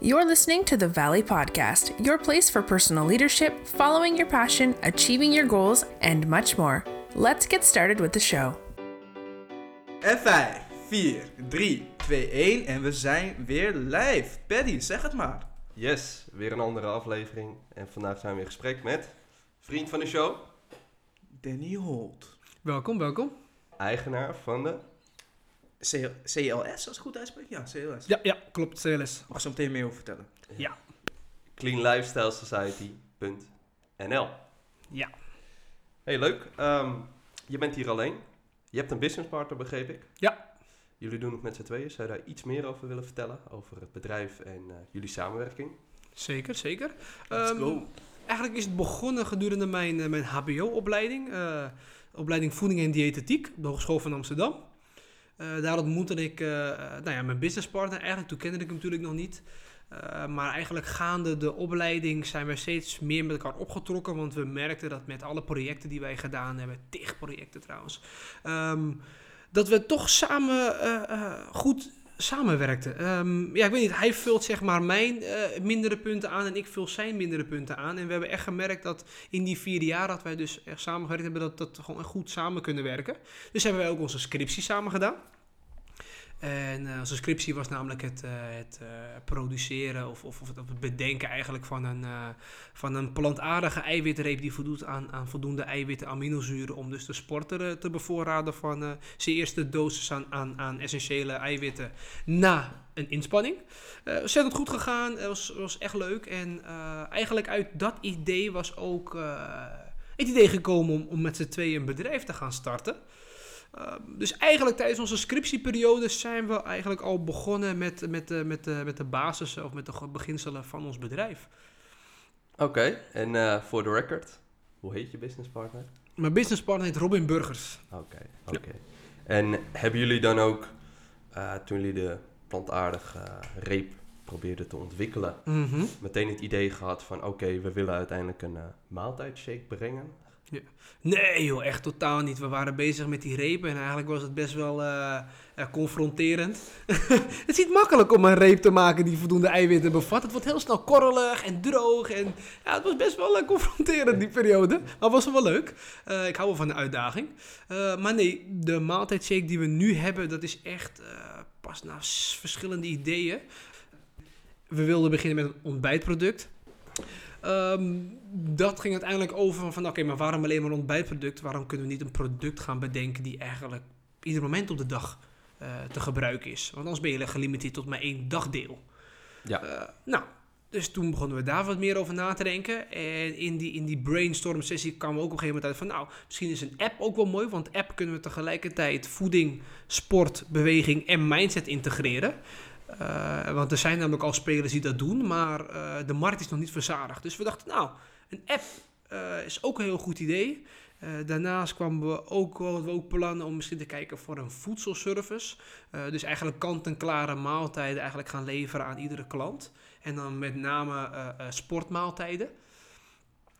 You're listening to the Valley Podcast, your place for personal leadership, following your passion, achieving your goals, and much more. Let's get started with the show. En 5, 4, 3, 2, 1 en we zijn weer live. Paddy, zeg het maar. Yes, weer een andere aflevering. En vandaag zijn we in gesprek met vriend van de show, Danny Holt. Welkom, welkom. eigenaar van de... CLS, als ik goed uitspreek? Ja, CLS. Ja, ja, klopt, CLS. Mag zo meteen meer over vertellen. Ja. Clean Lifestyle Society.nl. Ja. Hey, leuk. Ehm, je bent hier alleen. Je hebt een businesspartner, begreep ik. Ja. Jullie doen het met z'n tweeën. Zou je daar iets meer over willen vertellen? Over het bedrijf en eh, jullie samenwerking? Zeker, zeker. Let's Ehm, go. Eigenlijk is het begonnen gedurende mijn, eh, mijn HBO-opleiding. eh, opleiding Voeding en Diëtetiek op de Hogeschool van Amsterdam. Eh, daar ontmoette ik eh, nou ja, mijn businesspartner. Eigenlijk, toen kende ik hem natuurlijk nog niet. Maar eigenlijk gaande de opleiding zijn we steeds meer met elkaar opgetrokken. Want we merkten dat met alle projecten die wij gedaan hebben, tig projecten trouwens, ehm, dat we toch samen goed samenwerkten. Ehm, ja, ik weet niet, hij vult zeg maar mijn eh, mindere punten aan en ik vul zijn mindere punten aan. En we hebben echt gemerkt dat in die vier jaar dat wij dus echt samengewerkt hebben, dat dat gewoon goed samen kunnen werken. Dus hebben wij ook onze scriptie samen gedaan. En eh, onze scriptie was namelijk het, eh, het eh, produceren of, of, of het bedenken eigenlijk van een, van een plantaardige eiwitreep die voldoet aan, aan voldoende eiwitten, aminozuren om dus de sporter te bevoorraden van zijn eerste dosis aan, aan, aan essentiële eiwitten na een inspanning. Eh ontzettend goed gegaan, het was, was echt leuk en eh, eigenlijk uit dat idee was ook het idee gekomen om, om met z'n tweeën een bedrijf te gaan starten. Uh, dus eigenlijk tijdens onze scriptieperiode zijn we eigenlijk al begonnen met, met, de, met, de, met de basis of met de beginselen van ons bedrijf. Oké, en eh, voor de record, hoe heet je businesspartner? Mijn businesspartner heet Robin Burgers. Oké, oké. En hebben jullie dan ook, eh, toen jullie de plantaardige eh, reep probeerden te ontwikkelen, Mhm. meteen het idee gehad van oké, we willen uiteindelijk een eh maaltijdshake brengen? Nee joh, echt totaal niet. We waren bezig met die repen en eigenlijk was het best wel eh, eh, confronterend. het is niet makkelijk om een reep te maken die voldoende eiwitten bevat. Het wordt heel snel korrelig en droog en ja, het was best wel eh, confronterend die periode. Maar was wel leuk. Ik hou wel van de uitdaging. Maar nee, de maaltijdshake die we nu hebben, dat is echt pas na verschillende ideeën. We wilden beginnen met een ontbijtproduct. Ehm, dat ging uiteindelijk over van, oké, maar waarom alleen maar ontbijtproduct? Waarom kunnen we niet een product gaan bedenken die eigenlijk ieder moment op de dag eh, te gebruiken is? Want anders ben je gelimiteerd tot maar één dagdeel. Ja. Eh, nou, dus toen begonnen we daar wat meer over na te denken. En in die, in die brainstorm sessie kwamen we ook op een gegeven moment uit van... nou, misschien is een app ook wel mooi... want app kunnen we tegelijkertijd voeding, sport, beweging en mindset integreren. Eh, want er zijn namelijk al spelers die dat doen... maar eh, de markt is nog niet verzadigd. Dus we dachten, nou, een app eh, is ook een heel goed idee... Daarnaast kwamen we ook, hadden we ook plannen om misschien te kijken voor een voedselservice. Dus eigenlijk kant-en-klare maaltijden eigenlijk gaan leveren aan iedere klant. En dan met name sportmaaltijden.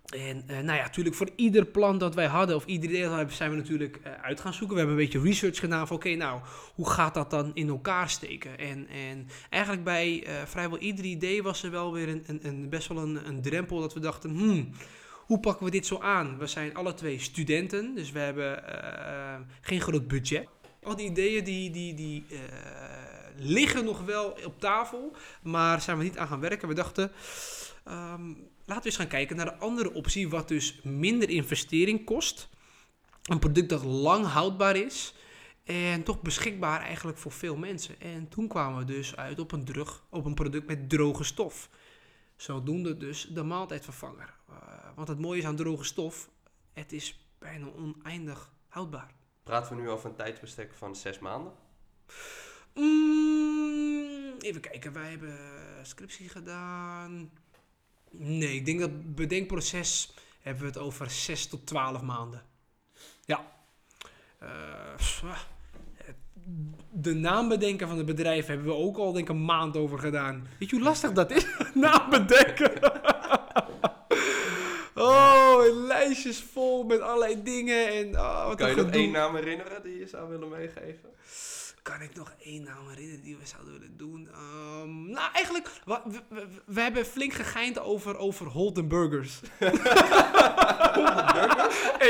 En eh, nou ja, natuurlijk voor ieder plan dat wij hadden, of ieder idee dat we hebben, zijn we natuurlijk eh, uit gaan zoeken. We hebben een beetje research gedaan van oké, nou, hoe gaat dat dan in elkaar steken? En, en eigenlijk bij eh, vrijwel ieder idee was er wel weer een, een, een, best wel een, een drempel dat we dachten, hmm, hoe pakken we dit zo aan? We zijn alle twee studenten, dus we hebben geen groot budget. Al die ideeën die, die, die liggen nog wel op tafel, maar zijn we niet aan gaan werken. We dachten, ehm, laten we eens gaan kijken naar de andere optie, wat dus minder investering kost. Een product dat lang houdbaar is en toch beschikbaar eigenlijk voor veel mensen. En toen kwamen we dus uit op een, drug, op een product met droge stof. Zodoende dus de maaltijdvervanger. Eh, want het mooie is aan droge stof, het is bijna oneindig houdbaar. Praten we nu over een tijdsbestek van zes maanden? Mm, even kijken, wij hebben scriptie gedaan. Nee, ik denk dat het bedenkproces hebben we het over 6 tot 12 maanden. Ja. Eh, de naam bedenken van het bedrijf hebben we ook al denk ik een maand over gedaan. Weet je hoe lastig dat is? naam bedenken. oh, lijstjes vol met allerlei dingen. En, oh, wat Kan je nog één naam herinneren die je zou willen meegeven? Kan ik nog één naam herinneren die we zouden willen doen? Ehm, nou, eigenlijk, we, we, we hebben flink gegeind over, over Holden Burgers.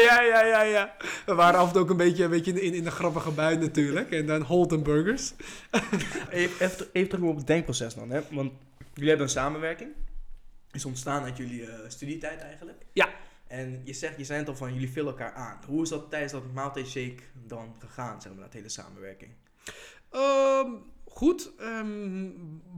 ja, ja, ja, ja. We waren af en toe ook een beetje, een beetje in, in de grappige bui natuurlijk. En dan Holden Burgers. Even, even, even terug op het denkproces dan, hè? Want jullie hebben een samenwerking. Is ontstaan uit jullie eh, studietijd eigenlijk. Ja. En je zegt, je zei het al van, jullie vullen elkaar aan. Hoe is dat tijdens dat maaltijdshake dan gegaan, zeg maar, dat hele samenwerking? Ehm, goed, ehm,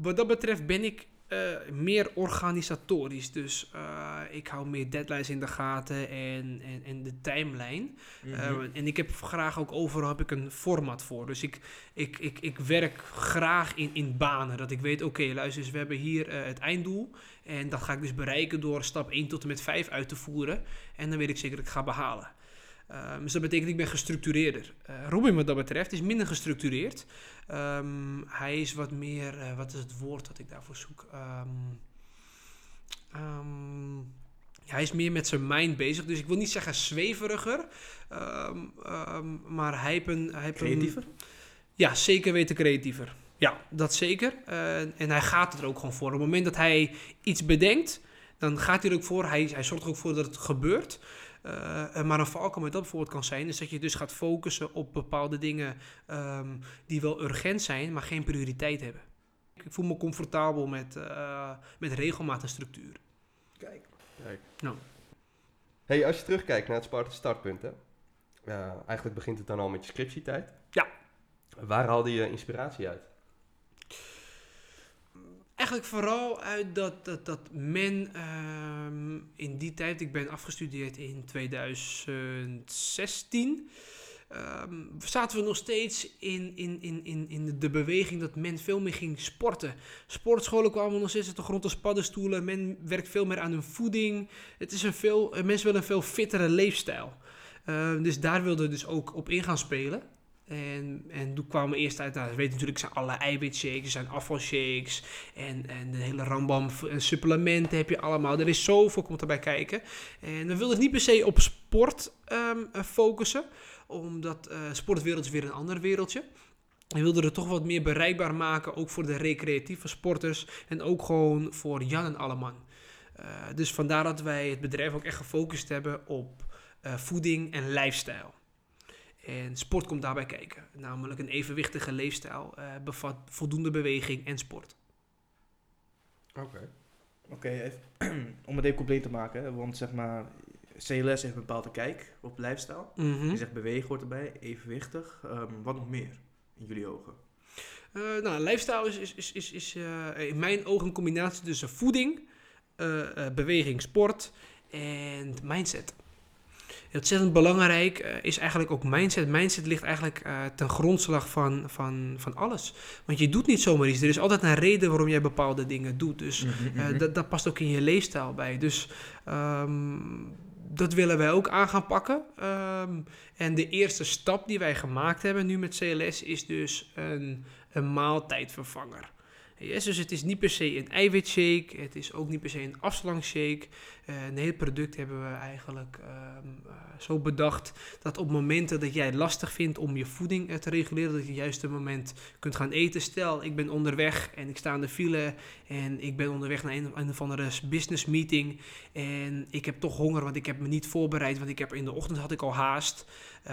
wat dat betreft ben ik eh, meer organisatorisch. Dus eh, ik hou meer deadlines in de gaten en, en, en de timeline. Mhm. Eh, en ik heb graag ook overal heb ik een format voor. Dus ik, ik, ik, ik werk graag in, in banen. Dat ik weet, oké, luister eens, we hebben hier eh, het einddoel. En dat ga ik dus bereiken door stap 1 tot en met 5 uit te voeren. En dan weet ik zeker dat ik ga behalen. Ehm, dus dat betekent ik ben gestructureerder. Eh, Robin wat dat betreft is minder gestructureerd. Ehm, hij is wat meer, eh, wat is het woord dat ik daarvoor zoek? Ehm, hij is meer met zijn mind bezig. Dus ik wil niet zeggen zweveriger. maar hij heeft een... Hij heeft een- Creatiever? ja, zeker weten creatiever. Ja, dat zeker. Eh, en hij gaat er ook gewoon voor. Op het moment dat hij iets bedenkt, dan gaat hij er ook voor. Hij, hij zorgt er ook voor dat het gebeurt. Eh, en maar een valkuil met dat bijvoorbeeld kan zijn, is dat je dus gaat focussen op bepaalde dingen ehm, die wel urgent zijn, maar geen prioriteit hebben. Ik voel me comfortabel met, eh, met regelmaat en structuur. Kijk. Kijk. Nou. Hey, als je terugkijkt naar het Sparta startpunt, hè? Ja, eigenlijk begint het dan al met je scriptietijd. Ja. Waar haalde je inspiratie uit? Eigenlijk vooral uit dat, dat, dat men ehm, in die tijd, ik ben afgestudeerd in 2016, ehm, zaten we nog steeds in, in, in, in, in de beweging dat men veel meer ging sporten. Sportscholen kwamen nog steeds uit de grond als paddenstoelen. Men werkt veel meer aan hun voeding. Het is een veel, eh, mensen willen een veel fittere leefstijl. Ehm, dus daar wilden we dus ook op in gaan spelen. En, en toen kwamen we eerst uit, nou, we weten natuurlijk, zijn allerlei eiwitshakes, zijn afvalshakes en, en de hele rambam en supplementen heb je allemaal. Er is zoveel komt erbij kijken. En we wilden niet per se op sport ehm, eh, focussen, omdat eh sportwereld is weer een ander wereldje. We wilden het toch wat meer bereikbaar maken, ook voor de recreatieve sporters en ook gewoon voor Jan en Alleman. Eh, dus vandaar dat wij het bedrijf ook echt gefocust hebben op voeding en lifestyle. En sport komt daarbij kijken. Namelijk een evenwichtige leefstijl eh, bevat voldoende beweging en sport. Oké. Oké, even- om het even compleet te maken, want zeg maar, CLS heeft een bepaalde kijk op lifestyle. Mhm. Je zegt bewegen hoort erbij, evenwichtig. Ehm, wat nog meer in jullie ogen? Eh, nou, lifestyle is, is, is, is, is eh, in mijn ogen een combinatie tussen voeding, beweging, sport en mindset. Ontzettend belangrijk eh, is eigenlijk ook mindset. Mindset ligt eigenlijk eh, ten grondslag van, van, van alles. Want je doet niet zomaar iets. Er is altijd een reden waarom jij bepaalde dingen doet. Dus Mhm, Eh, dat, dat past ook in je leefstijl bij. Dus ehm, dat willen wij ook aan gaan pakken. Ehm, en de eerste stap die wij gemaakt hebben nu met CLS is dus een, een maaltijdvervanger. Yes, dus het is niet per se een eiwitshake, het is ook niet per se een afslankshake. Eh, een heel product hebben we eigenlijk ehm, eh, zo bedacht dat op momenten dat jij het lastig vindt om je voeding eh, te reguleren, dat je juist een moment kunt gaan eten. Stel, ik ben onderweg en ik sta in de file en ik ben onderweg naar een, een of andere business meeting. En ik heb toch honger, want ik heb me niet voorbereid. Want ik heb in de ochtend had ik al haast.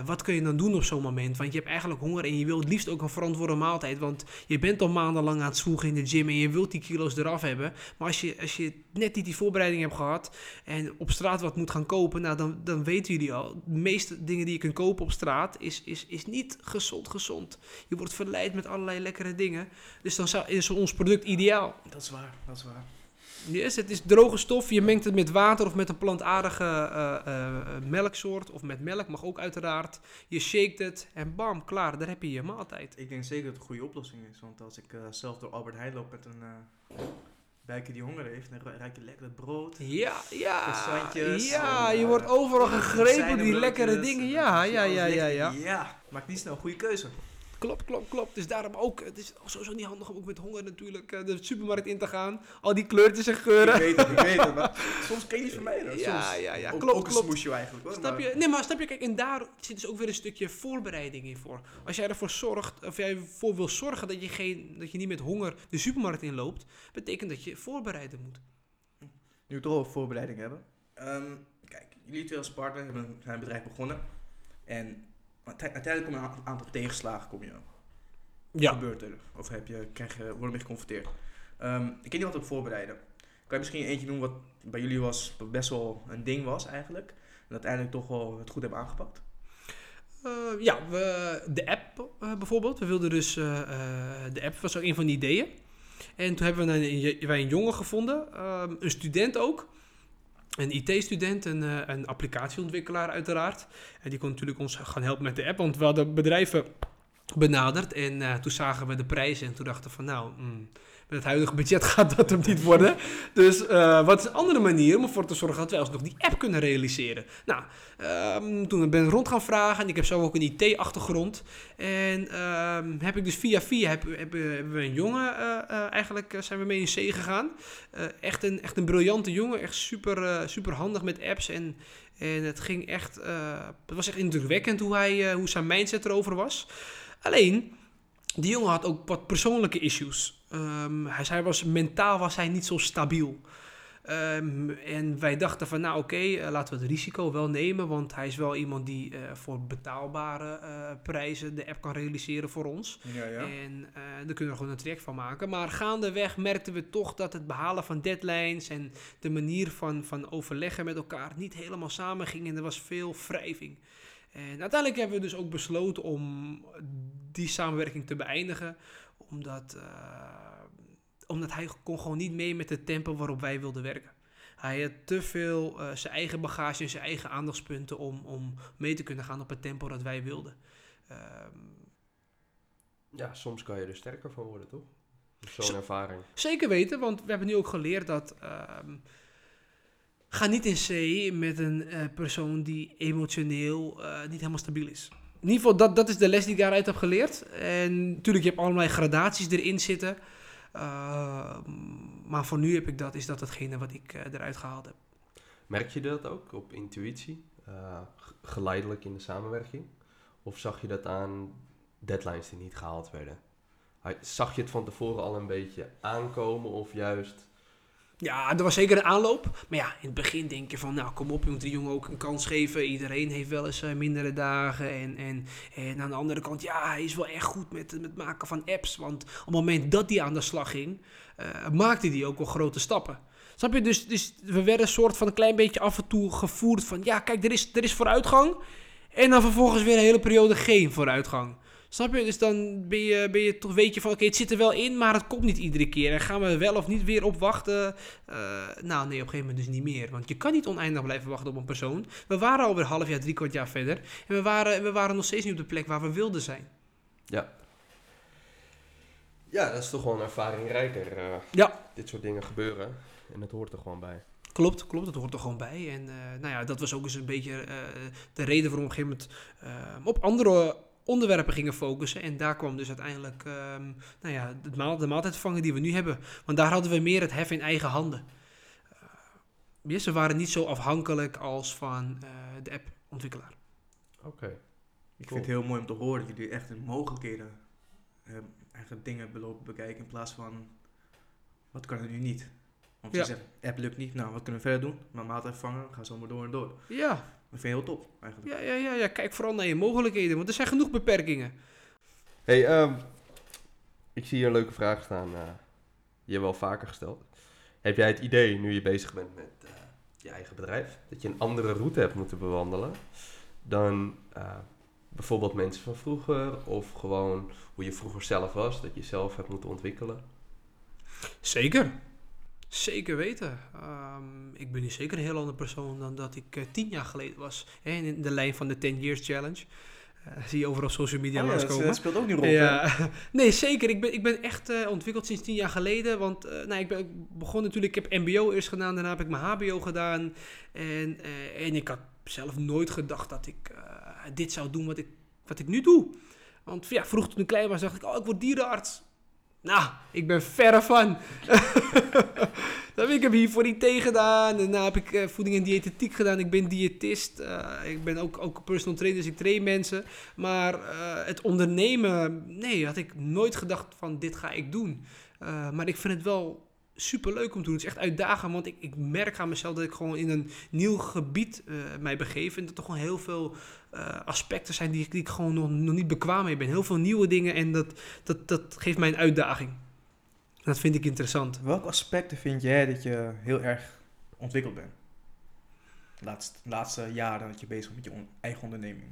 Wat kun je dan doen op zo'n moment? Want je hebt eigenlijk honger en je wilt het liefst ook een verantwoorde maaltijd. Want je bent al maandenlang aan het zwoegen in de gym en je wilt die kilo's eraf hebben. Maar als je, als je net niet die voorbereiding hebt gehad en op straat wat moet gaan kopen, nou dan, dan weten jullie al. De meeste dingen die je kunt kopen op straat is, is, is niet gezond gezond. Je wordt verleid met allerlei lekkere dingen. Dus dan zou, is ons product ideaal. Dat is waar, dat is waar. Yes, het is droge stof. Je mengt het met water of met een plantaardige eh, melksoort. Of met melk, mag ook uiteraard. Je shakt het en bam, klaar. Daar heb je je maaltijd. Ik denk zeker dat het een goede oplossing is. Want als ik zelf door Albert Heijn loop met een bijker die honger heeft, dan ruik je lekker brood. Ja, ja. Croissantjes Ja, en, je eh, wordt overal gegrepen door die lekkere en dingen. Ja, ja, ja, ja, ja. Ja, maak niet snel een goede keuze. Klopt, klopt, klopt. Dus daarom ook, het is sowieso niet handig om ook met honger natuurlijk eh, de supermarkt in te gaan. Al die kleurtjes en Ik geuren. weet het, ik weet het. Maar soms kan je niet vermijden. Soms. Ja, ja, ja, Ook- klopt, Ook een klopt. smoesje eigenlijk hoor. Snap je? Nee, maar snap je? Kijk, en daar zit dus ook weer een stukje voorbereiding in voor. Als jij ervoor zorgt, of jij ervoor wil zorgen dat je, geen, dat je niet met honger de supermarkt inloopt, betekent dat je voorbereiden moet. Nu we het toch over voorbereiding hebben. Ehm, kijk, jullie twee als partner hebben zijn een bedrijf begonnen. En uite- uiteindelijk kom je een aantal tegenslagen kom je. Gebeurt er? Of heb je, krijg je, word je mee geconfronteerd? Ehm, ik weet niet wat op voorbereiden. Kan je misschien eentje noemen wat bij jullie was, wat best wel een ding was eigenlijk? En uiteindelijk toch wel het goed hebben aangepakt? Eh, ja, we, de app eh, bijvoorbeeld. We wilden dus, eh, de app was ook een van die ideeën. En toen hebben we een, wij een jongen gevonden, ehm, een student ook. Een IT-student, een, eh, een applicatieontwikkelaar uiteraard. En die kon natuurlijk ons gaan helpen met de app, want we hadden bedrijven benaderd. En eh, toen zagen we de prijzen en toen dachten we van nou, mm, met het huidige budget gaat dat hem niet worden. Dus eh, wat is een andere manier om ervoor te zorgen dat wij alsnog die app kunnen realiseren? Nou, Ehm, toen ben ik rond gaan vragen en ik heb zo ook een IT-achtergrond. En ehm, heb ik dus via via heb- hebben we een jongen, eh, eh, eigenlijk eh, zijn we mee in C gegaan. Eh, echt, een, echt een briljante jongen, echt super, eh, super handig met apps. En, en het ging echt, eh, het was echt indrukwekkend hoe, hij, eh, hoe zijn mindset erover was. Alleen, die jongen had ook wat persoonlijke issues. Ehm, hij, hij was, mentaal was hij niet zo stabiel. Ehm, en wij dachten van, nou oké, eh, laten we het risico wel nemen, want hij is wel iemand die eh, voor betaalbare eh, prijzen de app kan realiseren voor ons. Ja, En eh, daar kunnen we gewoon een traject van maken. Maar gaandeweg merkten we toch dat het behalen van deadlines en de manier van, van overleggen met elkaar niet helemaal samen ging en er was veel wrijving. En uiteindelijk hebben we dus ook besloten om die samenwerking te beëindigen, omdat, eh, omdat hij kon gewoon niet mee met het tempo waarop wij wilden werken. Hij had te veel eh, zijn eigen bagage en zijn eigen aandachtspunten om, om mee te kunnen gaan op het tempo dat wij wilden. Ehm, Ja, soms kan je er sterker van worden, toch? Zo'n Zo- ervaring. Zeker weten, want we hebben nu ook geleerd dat. ehm, ga niet in C met een eh, persoon die emotioneel eh, niet helemaal stabiel is. In ieder geval, dat, dat is de les die ik daaruit heb geleerd. En natuurlijk, je hebt allerlei gradaties erin zitten. Ehm, maar voor nu heb ik dat, is dat hetgene wat ik eh, eruit gehaald heb. Merk je dat ook op intuïtie? Geleidelijk in de samenwerking? Of zag je dat aan deadlines die niet gehaald werden? Zag je het van tevoren al een beetje aankomen of juist... Ja, er was zeker een aanloop. Maar ja, in het begin denk je van, nou kom op, je moet die jongen ook een kans geven. Iedereen heeft wel eens eh, mindere dagen. En, en, en aan de andere kant, ja, hij is wel echt goed met met het maken van apps. Want op het moment dat hij aan de slag ging, eh, maakte hij ook wel grote stappen. Snap je? Dus, dus we werden een soort van een klein beetje af en toe gevoerd van, ja, kijk, er is, er is vooruitgang. En dan vervolgens weer een hele periode geen vooruitgang. Snap je? Dus dan ben je, ben je toch, weet je van, oké, het zit er wel in, maar het komt niet iedere keer. En gaan we wel of niet weer op wachten? Eh, nou, nee, op een gegeven moment dus niet meer. Want je kan niet oneindig blijven wachten op een persoon. We waren alweer half jaar, drie kwart jaar verder. En we waren, we waren nog steeds niet op de plek waar we wilden zijn. Ja. Ja, dat is toch wel een ervaring rijker. eh, Ja. Dit soort dingen gebeuren. En het hoort er gewoon bij. Klopt, klopt, dat hoort er gewoon bij. En eh, nou ja, dat was ook eens een beetje de reden waarom op een gegeven moment eh, op andere onderwerpen gingen focussen. En daar kwam dus uiteindelijk ehm, nou ja, het maal, de maaltijdvervanger die we nu hebben. Want daar hadden we meer het hef in eigen handen. Eh, yes, we waren niet zo afhankelijk als van eh, de appontwikkelaar. Oké. Ik vind het heel mooi om te horen dat jullie echt de mogelijkheden, eh, eigenlijk dingen belopen bekijken in plaats van wat kan er nu niet. Want je Ja. zegt, app lukt niet, nou wat kunnen we verder doen? Maar maaltijd vangen, ga zo maar door en door. Ja, Dat vind ik heel top eigenlijk. ja, ja, ja, ja, kijk vooral naar je mogelijkheden, want er zijn genoeg beperkingen. Hey, ehm, ik zie hier een leuke vraag staan. eh die hebben we al vaker gesteld. Heb jij het idee, nu je bezig bent met eh, je eigen bedrijf, dat je een andere route hebt moeten bewandelen dan eh, bijvoorbeeld mensen van vroeger of gewoon hoe je vroeger zelf was, dat je zelf hebt moeten ontwikkelen? Zeker. Zeker weten. Ehm, ik ben nu zeker een heel andere persoon dan dat ik eh, tien jaar geleden was. Hè, in de lijn van de 10 Years Challenge. Eh, zie je overal op social media Oh ja, dat langskomen. eh, speelt ook een rol. Ja, nee, zeker. Ik ben, ik ben echt ontwikkeld sinds tien jaar geleden. Want eh, nou, ik, ben, ik begon natuurlijk, ik heb MBO eerst gedaan, daarna heb ik mijn HBO gedaan. En, en ik had zelf nooit gedacht dat ik dit zou doen wat ik, wat ik nu doe. Want ja, vroeger toen ik klein was, dacht ik, oh, ik word dierenarts. Nou, ik ben verre van. Ik heb hiervoor IT gedaan. Daarna heb ik eh, voeding en diëtetiek gedaan. Ik ben diëtist. Eh, ik ben ook, ook personal trainer, dus ik train mensen. Maar eh, het ondernemen, nee, had ik nooit gedacht van dit ga ik doen. Maar ik vind het wel super leuk om te doen. Het is echt uitdagend, want ik, ik merk aan mezelf dat ik gewoon in een nieuw gebied eh, mij begeef. En dat er gewoon heel veel eh, aspecten zijn die, ik- die ik gewoon nog, nog niet bekwaam mee ben. Heel veel nieuwe dingen en dat, dat, dat geeft mij een uitdaging. Dat vind ik interessant. Welke aspecten vind jij dat je heel erg ontwikkeld bent? Laatst, laatste jaren dat je bezig bent met je on- eigen onderneming.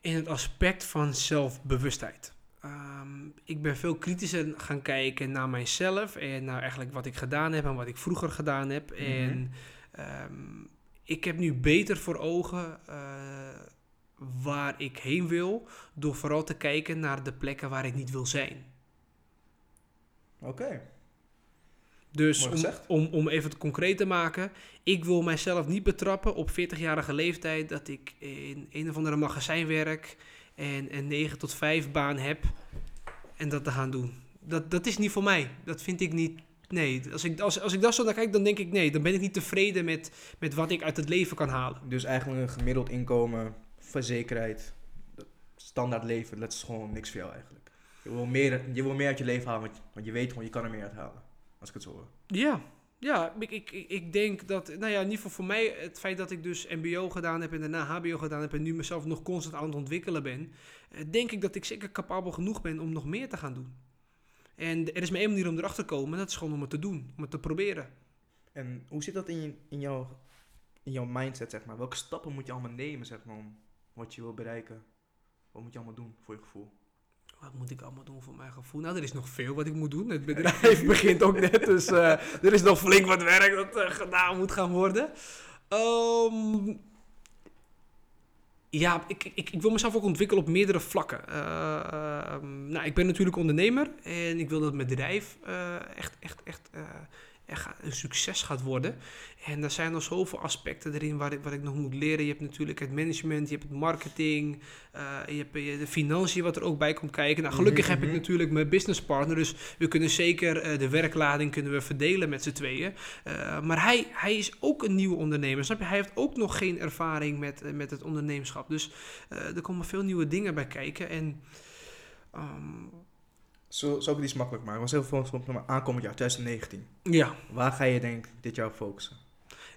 In het aspect van zelfbewustheid. Ehm, ik ben veel kritischer gaan kijken naar mijzelf en naar eigenlijk wat ik gedaan heb en wat ik vroeger gedaan heb. Mhm. En ehm, ik heb nu beter voor ogen eh, waar ik heen wil, door vooral te kijken naar de plekken waar ik niet wil zijn. Oké. Dus om, om, om even het concreet te maken, ik wil mijzelf niet betrappen op 40-jarige leeftijd dat ik in een of andere magazijn werk en een 9 tot 5 baan heb en dat te gaan doen. Dat, dat is niet voor mij. Dat vind ik niet. Nee, als ik, als, als ik dat zo naar kijk, dan denk ik nee, dan ben ik niet tevreden met, met wat ik uit het leven kan halen. Dus eigenlijk een gemiddeld inkomen, verzekerheid, standaard leven, dat is gewoon niks voor jou eigenlijk. Je wil meer, je wil meer uit je leven halen, want, want je weet gewoon, je kan er meer uit halen. Als ik het zo hoor. Ja, ja ik, ik, ik- denk dat, nou ja, in ieder geval voor mij, het feit dat ik dus MBO gedaan heb en daarna HBO gedaan heb en nu mezelf nog constant aan het ontwikkelen ben, eh, denk ik dat ik zeker capabel genoeg ben om nog meer te gaan doen. En er is maar één manier om erachter te komen, en dat is gewoon om het te doen, om het te proberen. En hoe zit dat in, in, jouw, in jouw mindset, zeg maar? Welke stappen moet je allemaal nemen, zeg maar, om wat je wil bereiken? Wat moet je allemaal doen, voor je gevoel? Wat moet ik allemaal doen voor mijn gevoel? Nou, er is nog veel wat ik moet doen. Het bedrijf begint ook net, dus eh, er is nog flink wat werk dat eh, gedaan moet gaan worden. Ehm, ja, ik, ik, ik wil mezelf ook ontwikkelen op meerdere vlakken. Eh, ehm, nou, ik ben natuurlijk ondernemer en ik wil dat bedrijf eh, echt, echt, echt, een succes gaat worden. En er zijn nog zoveel aspecten erin waar ik, waar ik nog moet leren. Je hebt natuurlijk het management, je hebt het marketing, eh, je hebt eh, de financiën wat er ook bij komt kijken. Nou, gelukkig Mhm, heb ik mhm. natuurlijk mijn businesspartner, dus we kunnen zeker eh, de werklading kunnen we verdelen met z'n tweeën. Maar hij, hij is ook een nieuwe ondernemer, snap je? Hij heeft ook nog geen ervaring met, met het ondernemerschap. Dus er komen veel nieuwe dingen bij kijken. En ehm, Zo, zo ik het iets makkelijk maken. Want heel veel op aankomend jaar 2019. ja, Waar ga je denk dit jaar op focussen?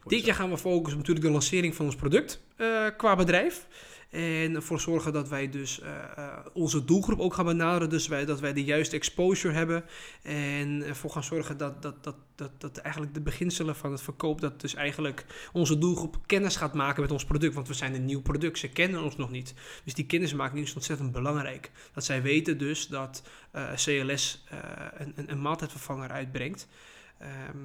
Dit jaar gaan we focussen op natuurlijk de lancering van ons product eh, qua bedrijf. En ervoor zorgen dat wij dus eh, eh, onze doelgroep ook gaan benaderen. Dus wij, dat wij de juiste exposure hebben. En ervoor gaan zorgen dat, dat, dat, dat, dat eigenlijk de beginselen van het verkoop... dat dus eigenlijk onze doelgroep kennis gaat maken met ons product. Want we zijn een nieuw product, ze kennen ons nog niet. Dus die kennismaking is ontzettend belangrijk. Dat zij weten dus dat eh, CLS een, een, een maaltijdvervanger uitbrengt. Ehm,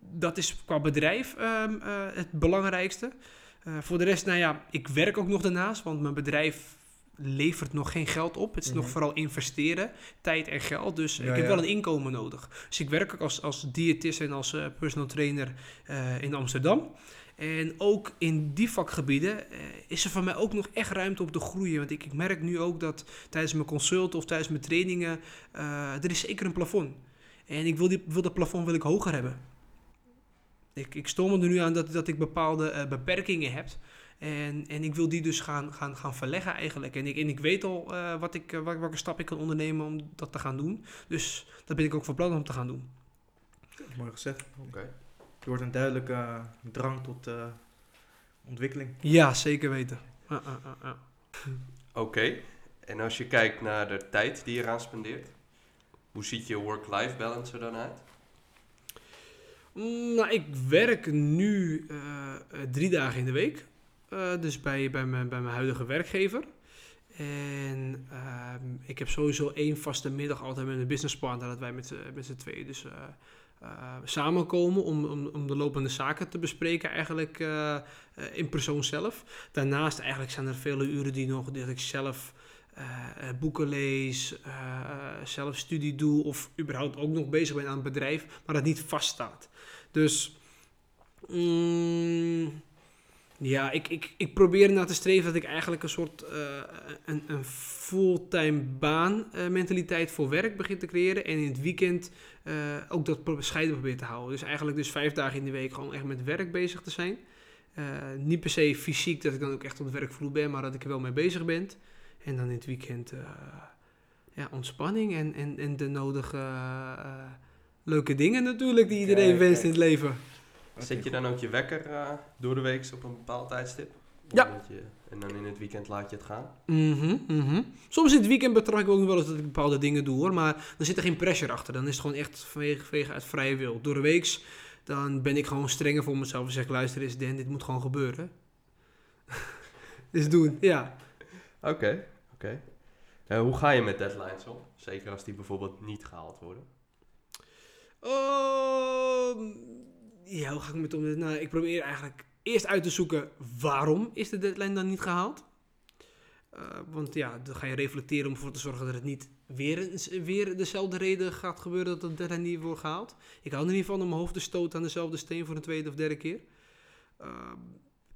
dat is qua bedrijf ehm, eh, het belangrijkste. Eh, voor de rest, nou ja, ik werk ook nog daarnaast, want mijn bedrijf levert nog geen geld op. Het is nog Mhm. vooral investeren, tijd en geld. Dus Ja, ik heb ja. wel een inkomen nodig. Dus ik werk ook als, als diëtist en als eh, personal trainer eh, in Amsterdam. En ook in die vakgebieden is er voor mij ook nog echt ruimte om te groeien. Want ik, ik merk nu ook dat tijdens mijn consult of tijdens mijn trainingen, er is zeker een plafond. En ik wil, die, wil dat plafond wil ik hoger hebben. Ik, ik stoor me er nu aan dat, dat ik bepaalde eh, beperkingen heb. En, en ik wil die dus gaan, gaan, gaan verleggen eigenlijk. En ik, en ik weet al eh, wat ik, eh, wel- welke stap ik kan ondernemen om dat te gaan doen. Dus dat ben ik ook van plan om te gaan doen. Mooi gezegd. Oké. Er wordt een duidelijke drang tot eh, ontwikkeling. Ja, zeker weten. Ah, ah, ah, ah. Oké. En als je kijkt naar de tijd die je eraan spendeert, hoe ziet je work-life balance er dan uit? Mm, Nou, ik werk nu eh, eh, drie dagen in de week. Eh, dus bij, bij, mijn, bij mijn huidige werkgever. En ehm, ik heb sowieso één vaste middag altijd met mijn businesspartner. Dat wij met, met z'n tweeën dus samenkomen om, om, om de lopende zaken te bespreken. Eigenlijk in persoon zelf. Daarnaast eigenlijk zijn er vele uren die nog dat ik zelf eh, eh, boeken lees, eh, zelf studie doe of überhaupt ook nog bezig ben aan het bedrijf, maar dat niet vaststaat. Dus mm, Ja, ik, ik, ik probeer ernaar te streven dat ik eigenlijk een soort een, een fulltime baan mentaliteit voor werk begin te creëren. En in het weekend ook dat scheiden probeer te houden. Dus eigenlijk dus vijf dagen in de week gewoon echt met werk bezig te zijn. niet per se fysiek dat ik dan ook echt op het werkvloer ben, maar dat ik er wel mee bezig ben. En dan in het weekend ja, ontspanning en, en, en de nodige leuke dingen natuurlijk die iedereen kijk, wenst kijk. in het leven. Zet je dan ook je wekker uh, door de week op een bepaald tijdstip? Ja. Je, en dan in het weekend laat je het gaan? Mm -hmm, Soms in het weekend betrek ik ook wel eens dat ik bepaalde dingen doe hoor. Maar dan zit er geen pressure achter. Dan is het gewoon echt vanwege, vanwege uit vrije wil. Door de week dan ben ik gewoon strenger voor mezelf. En zeg luister eens Dan, dit moet gewoon gebeuren. dus doen, ja. Oké, oké. Uh, hoe ga je met deadlines om? Zeker als die bijvoorbeeld niet gehaald worden. Uh, ja, hoe ga ik met om? Nou, ik probeer eigenlijk eerst uit te zoeken waarom is de deadline dan niet gehaald. Uh, want ja, dan ga je reflecteren om ervoor te zorgen dat het niet weer, weer dezelfde reden gaat gebeuren dat de deadline niet wordt gehaald. Ik hou er niet van om mijn hoofd te stoten aan dezelfde steen voor een tweede of derde keer. Uh,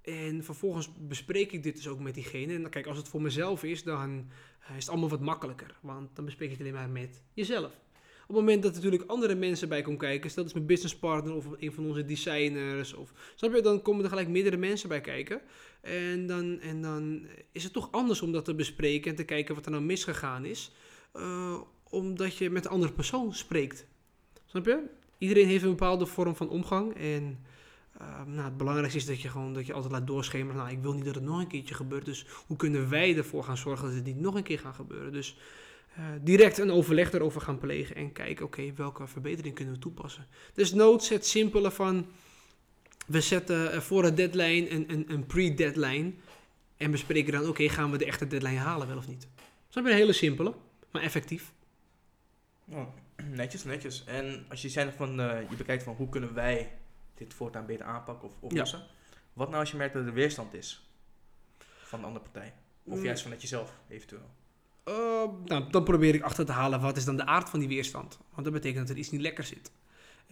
en vervolgens bespreek ik dit dus ook met diegene. En kijk, als het voor mezelf is, dan is het allemaal wat makkelijker. Want dan bespreek je het alleen maar met jezelf. Op het moment dat er natuurlijk andere mensen bij komen kijken, stel dat is mijn businesspartner of een van onze designers, of, snap je, dan komen er gelijk meerdere mensen bij kijken. En dan, en dan is het toch anders om dat te bespreken en te kijken wat er nou misgegaan is, uh, omdat je met een andere persoon spreekt. Snap je? Iedereen heeft een bepaalde vorm van omgang en nou, het belangrijkste is dat je gewoon dat je altijd laat doorschemeren. Nou, ik wil niet dat het nog een keertje gebeurt. Dus hoe kunnen wij ervoor gaan zorgen dat het niet nog een keer gaat gebeuren? Dus uh, direct een overleg erover gaan plegen en kijken, oké, welke verbetering kunnen we toepassen. Dus nood het simpele van, we zetten voor het deadline een, een, een pre-deadline en bespreken dan, oké, gaan we de echte deadline halen, wel of niet. Dat is een hele simpele, maar effectief. Oh, netjes, netjes. En als je zegt van, uh, je bekijkt van hoe kunnen wij dit voortaan beter aanpakken of oplossen. Ja. Wat nou als je merkt dat er weerstand is van de andere partij? Of mm. juist vanuit jezelf eventueel? Uh, nou, dan probeer ik achter te halen wat is dan de aard van die weerstand. Want dat betekent dat er iets niet lekker zit.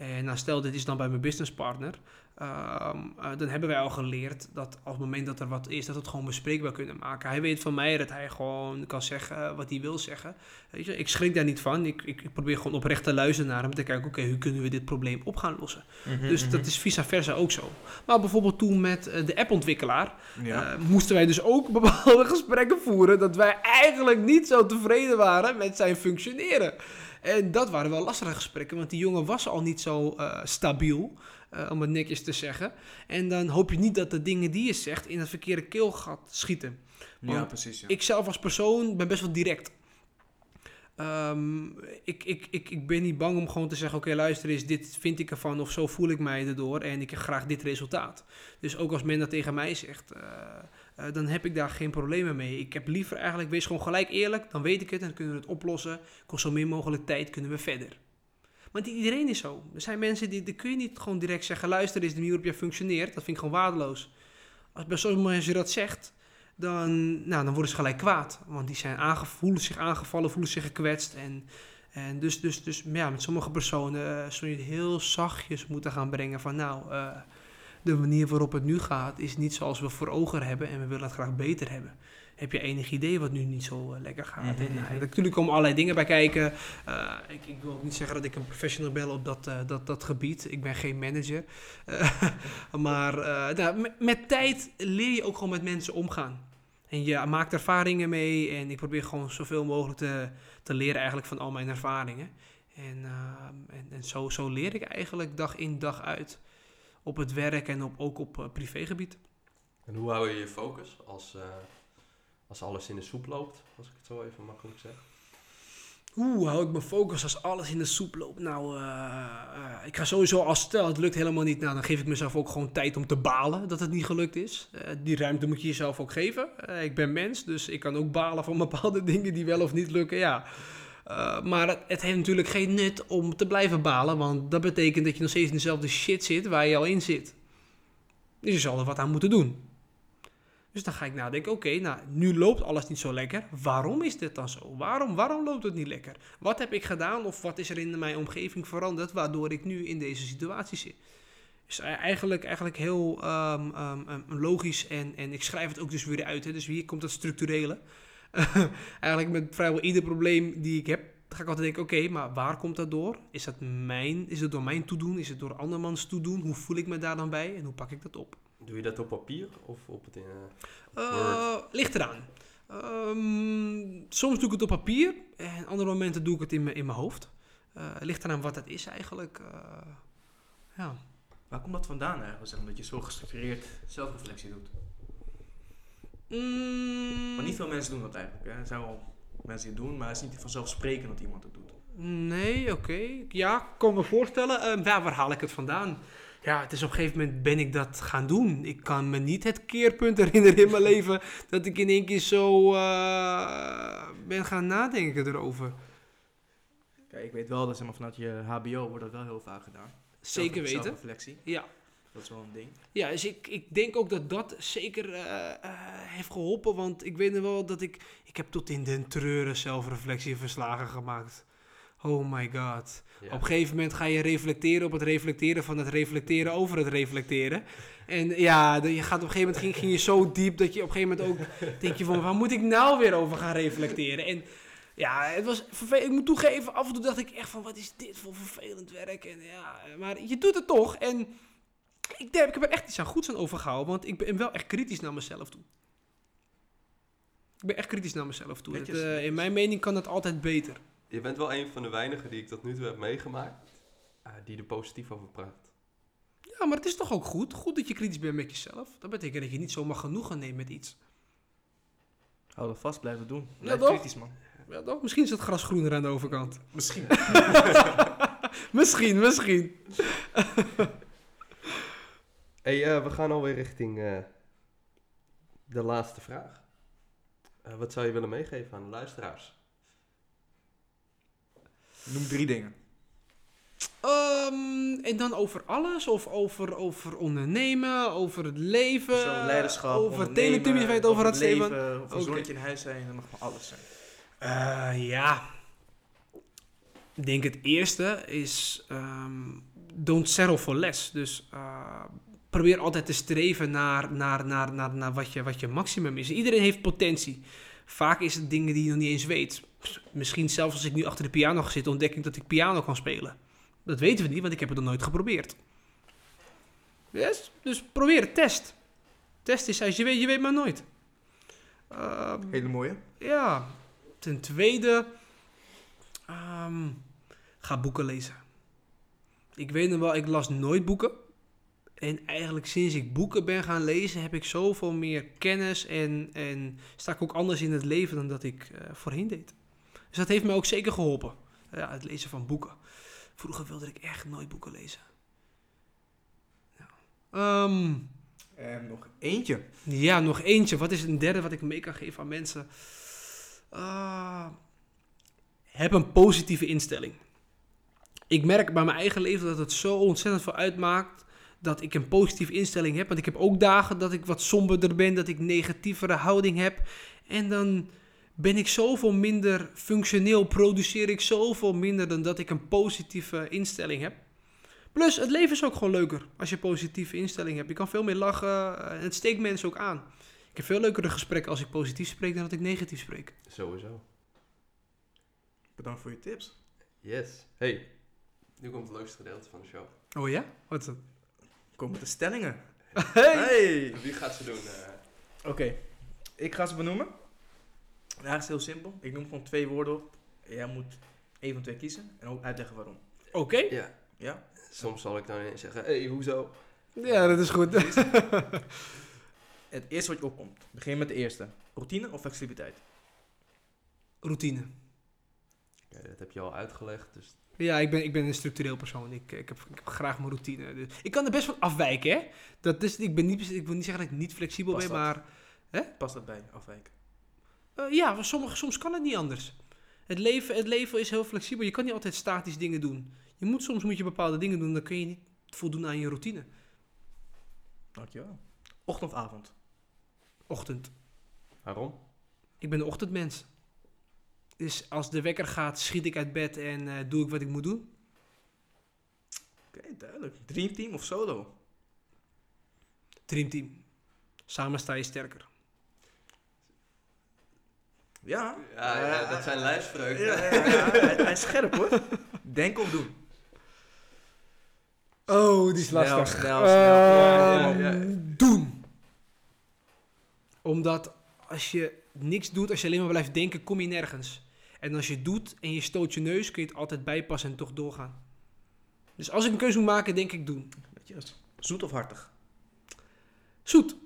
En nou, stel, dit is dan bij mijn businesspartner. Um, uh, dan hebben wij al geleerd dat op het moment dat er wat is, dat we het gewoon bespreekbaar kunnen maken. Hij weet van mij dat hij gewoon kan zeggen wat hij wil zeggen. Weet je, ik schrik daar niet van. Ik, ik, probeer gewoon oprecht te luisteren naar hem. Te kijken, oké, hoe kunnen we dit probleem op gaan lossen? Mm -hmm, dus dat is vice versa ook zo. Maar bijvoorbeeld toen met uh, de appontwikkelaar ja. uh, moesten wij dus ook bepaalde gesprekken voeren dat wij eigenlijk niet zo tevreden waren met zijn functioneren. En dat waren wel lastige gesprekken, want die jongen was al niet zo uh, stabiel, uh, om het netjes te zeggen. En dan hoop je niet dat de dingen die je zegt in het verkeerde keelgat schieten. Want ja, precies. Ja. Ik zelf als persoon ben best wel direct. Um, ik, ik, ik, ik ben niet bang om gewoon te zeggen: Oké, okay, luister eens, dit vind ik ervan, of zo voel ik mij erdoor en ik heb graag dit resultaat. Dus ook als men dat tegen mij zegt, uh, uh, dan heb ik daar geen problemen mee. Ik heb liever eigenlijk, wees gewoon gelijk eerlijk, dan weet ik het en kunnen we het oplossen. Kost zo min mogelijk tijd, kunnen we verder. Want iedereen is zo. Er zijn mensen die, die kun je niet gewoon direct zeggen: luister, is de manier waarop jij functioneert. Dat vind ik gewoon waardeloos. Als bij sommige mensen dat zegt, dan, nou, dan worden ze gelijk kwaad. Want die zijn voelen zich aangevallen, voelen zich gekwetst. En, en dus, dus, dus ja, met sommige personen uh, je het heel zachtjes moeten gaan brengen van nou, uh, de manier waarop het nu gaat is niet zoals we voor ogen hebben en we willen het graag beter hebben. Heb je enig idee wat nu niet zo uh, lekker gaat? Mm -hmm. en, uh, natuurlijk komen allerlei dingen bij kijken. Uh, ik, ik, wil ook niet zeggen dat ik een professional ben op dat, dat, dat gebied. Ik ben geen manager. maar nou, met, met, tijd leer je ook gewoon met mensen omgaan. En je maakt ervaringen mee. En ik probeer gewoon zoveel mogelijk te, te leren eigenlijk van al mijn ervaringen. En, en, en zo, zo leer ik eigenlijk dag in dag uit op het werk en op, ook op uh, privégebied. En hoe hou je je focus als, uh, als alles in de soep loopt, als ik het zo even makkelijk zeg? Hoe hou ik mijn focus als alles in de soep loopt? Nou, uh, ik ga sowieso als stel het lukt helemaal niet, nou, dan geef ik mezelf ook gewoon tijd om te balen dat het niet gelukt is. die ruimte moet je jezelf ook geven. ik ben mens, dus ik kan ook balen van bepaalde dingen die wel of niet lukken. Ja, uh, maar het, heeft natuurlijk geen nut om te blijven balen, want dat betekent dat je nog steeds in dezelfde shit zit waar je al in zit. Dus je zal er wat aan moeten doen. Dus dan ga ik nadenken, oké, nou, nu loopt alles niet zo lekker. Waarom is dit dan zo? Waarom, waarom loopt het niet lekker? Wat heb ik gedaan of wat is er in mijn omgeving veranderd waardoor ik nu in deze situatie zit? E- eigenlijk, eigenlijk heel ehm, ehm, ehm, logisch en, en ik schrijf het ook dus weer uit. Hè. Dus hier komt dat structurele. eigenlijk met vrijwel ieder probleem die ik heb, ga ik altijd denken, oké, maar waar komt dat door? Is dat mijn, is het door mijn toedoen? Is het door andermans toedoen? Hoe voel ik me daar dan bij en hoe pak ik dat op? Doe je dat op papier of op het... eh, Eh, ligt eraan. Ehm, soms doe ik het op papier en andere momenten doe ik het in mijn in mijn hoofd. Eh ligt eraan wat het is eigenlijk. eh, ja. Waar komt dat vandaan eigenlijk? Zeg, maar, dat je zo gestructureerd zelfreflectie doet. Mm, Maar niet veel mensen doen dat eigenlijk. Hè. Er zijn wel mensen die het doen, maar het is niet vanzelfsprekend dat iemand het doet. Nee, oké. Ja, ik kan me voorstellen. Ehm, ja, waar haal ik het vandaan? Ja, het is op een gegeven moment ben ik dat gaan doen. Ik kan me niet het keerpunt herinneren in mijn leven dat ik in één keer zo eh, ben gaan nadenken erover. Kijk, ik weet wel dat zeg maar, vanuit je HBO wordt dat wel heel vaak gedaan. Zeker weten. Zelfreflectie, Ja, dat is wel een ding. Ja, dus ik, ik denk ook dat dat zeker eh, eh, heeft geholpen. Want ik weet nog wel dat ik... Ik heb tot in den treuren zelfreflectieverslagen gemaakt. Oh my god. ja. Op een gegeven moment ga je reflecteren op het reflecteren van het reflecteren over het reflecteren. En ja, je gaat op een gegeven moment ging, ging je zo diep dat je op een gegeven moment ook denk je van waar moet ik nou weer over gaan reflecteren? En ja, het was vervelend. Ik moet toegeven, af en toe dacht ik echt van wat is dit voor vervelend werk? En ja, maar je doet het toch. En ik, denk, ik heb er echt iets aan goeds aan overgehouden, want ik ben wel echt kritisch naar mezelf toe. Ik ben echt kritisch naar mezelf toe. Eh, in mijn mening kan dat altijd beter. Je bent wel een van de weinigen die ik tot nu toe heb meegemaakt, eh, die er positief over praat. Ja, maar het is toch ook goed? Goed dat je kritisch bent met jezelf. Dat betekent dat je niet zomaar genoegen neemt met iets. Hou dat vast, blijven doen. Ja, Blijf toch? kritisch, man. Ja, toch? Misschien is het gras groener aan de overkant. Misschien. Misschien, misschien. Hey, eh, we gaan alweer richting eh, de laatste vraag. Eh, wat zou je willen meegeven aan de luisteraars? Noem drie dingen. Ehm, en dan over alles? Of over, over ondernemen? Over het leven? Zo, leiderschap, Over teletubbies over het Steven? leven, Of een zonnetje in huis zijn, dat mag van alles zijn. Eh, ja. Ik denk het eerste is... ehm, don't settle for less. Dus eh, probeer altijd te streven naar, naar, naar, naar, naar wat, je, wat je maximum is. Iedereen heeft potentie. Vaak is het dingen die je nog niet eens weet. Misschien zelfs als ik nu achter de piano ga zitten, ontdek ik dat ik piano kan spelen. Dat weten we niet, want ik heb het nog nooit geprobeerd. Yes? Dus probeer het, test. Test is als je weet, je weet maar nooit. Ehm, Hele mooie. ja, ten tweede, ehm, ga boeken lezen. Ik weet nog wel, ik las nooit boeken. En eigenlijk sinds ik boeken ben gaan lezen, heb ik zoveel meer kennis en, en sta ik ook anders in het leven dan dat ik eh, voorheen deed. Dus dat heeft mij ook zeker geholpen. Ja, het lezen van boeken. Vroeger wilde ik echt nooit boeken lezen. Ja. Ehm, En nog eentje. ja, nog eentje. Wat is een derde wat ik mee kan geven aan mensen? Ah, heb een positieve instelling. Ik merk bij mijn eigen leven dat het zo ontzettend veel uitmaakt dat ik een positieve instelling heb. Want ik heb ook dagen dat ik wat somberder ben, dat ik negatievere houding heb. En dan ben ik zoveel minder functioneel, produceer ik zoveel minder dan dat ik een positieve instelling heb. Plus, het leven is ook gewoon leuker als je een positieve instelling hebt. Je kan veel meer lachen. eh, Het steekt mensen ook aan. Ik heb veel leukere gesprekken als ik positief spreek dan dat ik negatief spreek. Sowieso. Bedankt voor je tips. Yes. Hey, nu komt het leukste gedeelte van de show. Oh ja? Wat is dat? Kom met de stellingen. Hey! Hey! Wie gaat ze doen? eh? Oké, ik ga ze benoemen. Ja, het is heel simpel. Ik noem gewoon twee woorden op. Jij moet één van twee kiezen en ook uitleggen waarom. Oké. ja, Ja? soms zal ik dan ineens zeggen, hey, hoezo? Ja, dat is goed. Het eerste wat je opkomt. Begin met de eerste. Routine of flexibiliteit? Routine. Ja, dat heb je al uitgelegd, dus Ja, ik ben, ik ben een structureel persoon. Ik, ik, heb, ik heb graag mijn routine. Dus ik kan er best van afwijken, hè? Dat is, ik, ben niet, ik wil niet zeggen dat ik niet flexibel Past ben, dat? maar Past dat bij afwijken? eh, ja, sommige, soms kan het niet anders. Het leven, het leven is heel flexibel. Je kan niet altijd statisch dingen doen. Je moet, soms moet je bepaalde dingen doen, dan kun je niet voldoen aan je routine. Dankjewel. Ochtend of avond? Ochtend. waarom? Ik ben een ochtendmens. Dus als de wekker gaat, schiet ik uit bed en eh, doe ik wat ik moet doen. Oké, duidelijk. Dreamteam of solo? Dreamteam. Samen sta je sterker. Ja. Ja, ja, dat zijn lijfspreuken. Ja, ja, ja, hij, hij is scherp hoor. Denk of doen. Oh, die is Snel, lastig. snel, snel. Ja, ja, ja. Doen. Omdat als je niks doet, als je alleen maar blijft denken, kom je nergens. En als je doet en je stoot je neus, kun je het altijd bijpassen en toch doorgaan. Dus als ik een keuze moet maken, denk ik doen. Weet je, zoet of hartig? Zoet.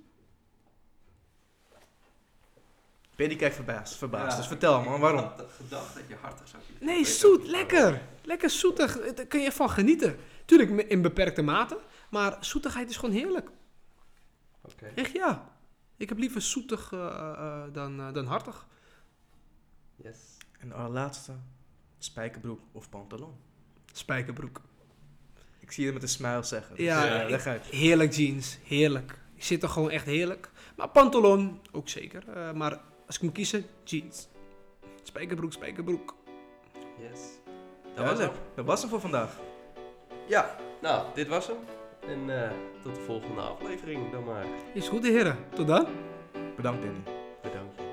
Paddy kijkt verbaasd, verbaasd. Ja. dus vertel man, waarom? Ik had gedacht dat je hartig zou kiezen. Nee, zoet. Lekker. Lekker zoetig. Daar kun je van genieten. Tuurlijk in beperkte mate. Maar zoetigheid is gewoon heerlijk. Oké. Echt ja. Ik heb liever zoetig eh, eh, dan, eh, dan hartig. Yes. En de allerlaatste, spijkerbroek of pantalon? Spijkerbroek. Ik zie je met een smile zeggen. Dus, Ja, eh, leg uit. Heerlijk jeans. Heerlijk. Je zit er gewoon echt heerlijk. Maar pantalon ook zeker. Eh, maar als ik moet kiezen, jeans. Spijkerbroek, spijkerbroek. Yes. Dat was hem. Dat was hem voor vandaag. Ja, nou, dit was hem. En eh, tot de volgende aflevering dan maar. Is goed, heren. Tot dan. Bedankt Danny. Bedankt.